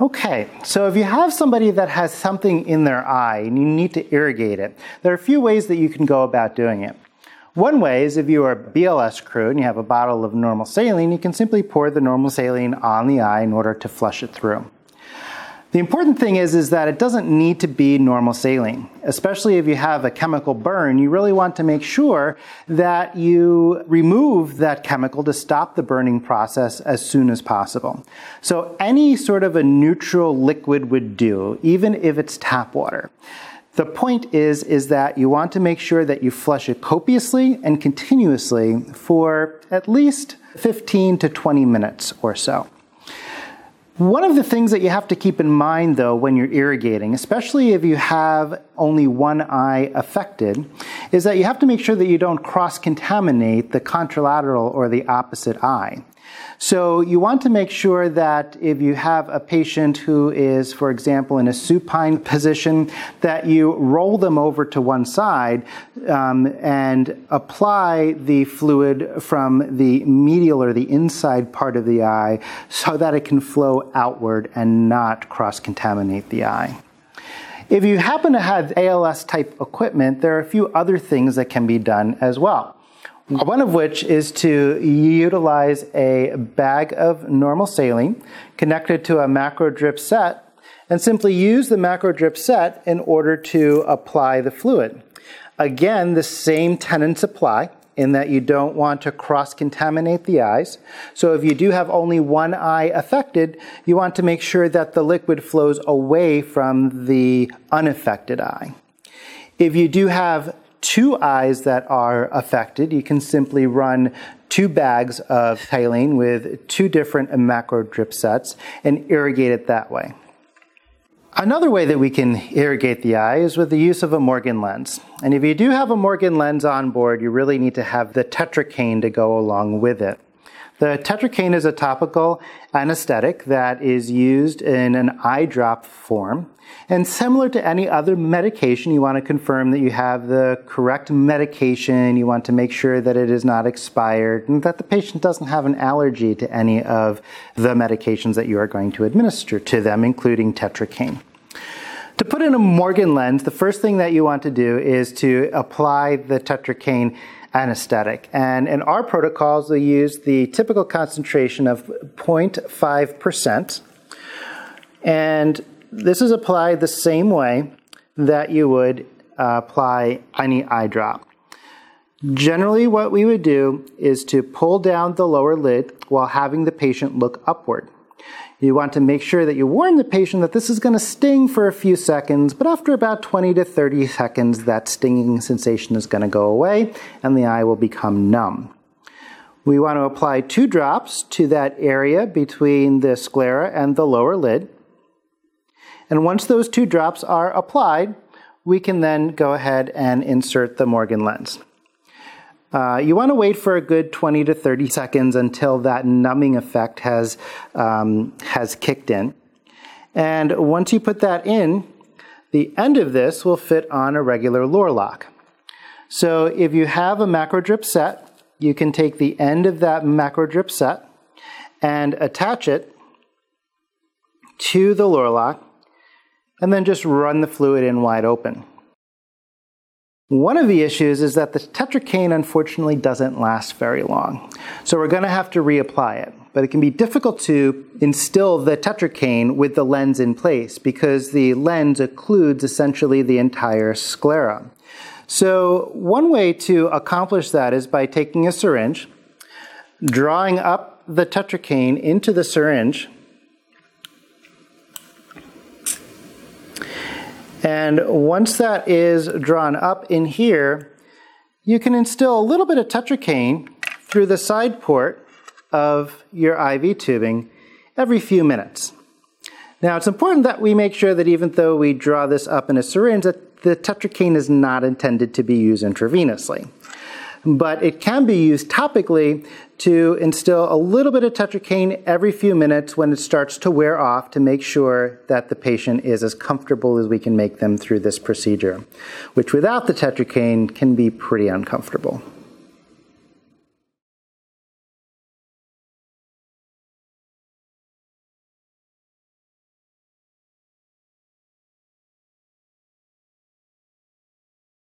Okay, so if you have somebody that has something in their eye and you need to irrigate it, there are a few ways that you can go about doing it. One way is if you are a BLS crew and you have a bottle of normal saline, you can simply pour the normal saline on the eye in order to flush it through. The important thing is, is that it doesn't need to be normal saline. Especially if you have a chemical burn, you really want to make sure that you remove that chemical to stop the burning process as soon as possible. So any sort of a neutral liquid would do, even if it's tap water. The point is, is that you want to make sure that you flush it copiously and continuously for at least 15 to 20 minutes or so. One of the things that you have to keep in mind, though, when you're irrigating, especially if you have only one eye affected, is that you have to make sure that you don't cross contaminate the contralateral or the opposite eye. So you want to make sure that if you have a patient who is, for example, in a supine position, that you roll them over to one side um, and apply the fluid from the medial or the inside part of the eye so that it can flow outward and not cross contaminate the eye. If you happen to have ALS type equipment, there are a few other things that can be done as well. Mm-hmm. One of which is to utilize a bag of normal saline connected to a macro drip set and simply use the macro drip set in order to apply the fluid. Again, the same tenets apply in that you don't want to cross contaminate the eyes. So if you do have only one eye affected, you want to make sure that the liquid flows away from the unaffected eye. If you do have two eyes that are affected, you can simply run two bags of saline with two different macro drip sets and irrigate it that way. Another way that we can irrigate the eye is with the use of a Morgan lens. And if you do have a Morgan lens on board, you really need to have the tetracaine to go along with it. The tetracaine is a topical anesthetic that is used in an eye drop form. And similar to any other medication, you want to confirm that you have the correct medication. You want to make sure that it is not expired and that the patient doesn't have an allergy to any of the medications that you are going to administer to them, including tetracaine. To put in a Morgan lens, the first thing that you want to do is to apply the tetracaine anesthetic. And in our protocols, we use the typical concentration of 0.5%. And this is applied the same way that you would uh, apply any eye drop. Generally, what we would do is to pull down the lower lid while having the patient look upward. You want to make sure that you warn the patient that this is going to sting for a few seconds, but after about 20 to 30 seconds, that stinging sensation is going to go away and the eye will become numb. We want to apply two drops to that area between the sclera and the lower lid. And once those two drops are applied, we can then go ahead and insert the Morgan lens. Uh, you want to wait for a good 20 to 30 seconds until that numbing effect has, um, has kicked in. And once you put that in, the end of this will fit on a regular Luer lock. So if you have a macro drip set, you can take the end of that macro drip set and attach it to the Luer lock and then just run the fluid in wide open. One of the issues is that the tetracaine unfortunately doesn't last very long. So we're going to have to reapply it. But it can be difficult to instill the tetracaine with the lens in place because the lens occludes essentially the entire sclera. So one way to accomplish that is by taking a syringe, drawing up the tetracaine into the syringe, And once that is drawn up in here, you can instill a little bit of tetracaine through the side port of your IV tubing every few minutes. Now, it's important that we make sure that even though we draw this up in a syringe, that the tetracaine is not intended to be used intravenously but it can be used topically to instill a little bit of tetracaine every few minutes when it starts to wear off to make sure that the patient is as comfortable as we can make them through this procedure, which without the tetracaine can be pretty uncomfortable.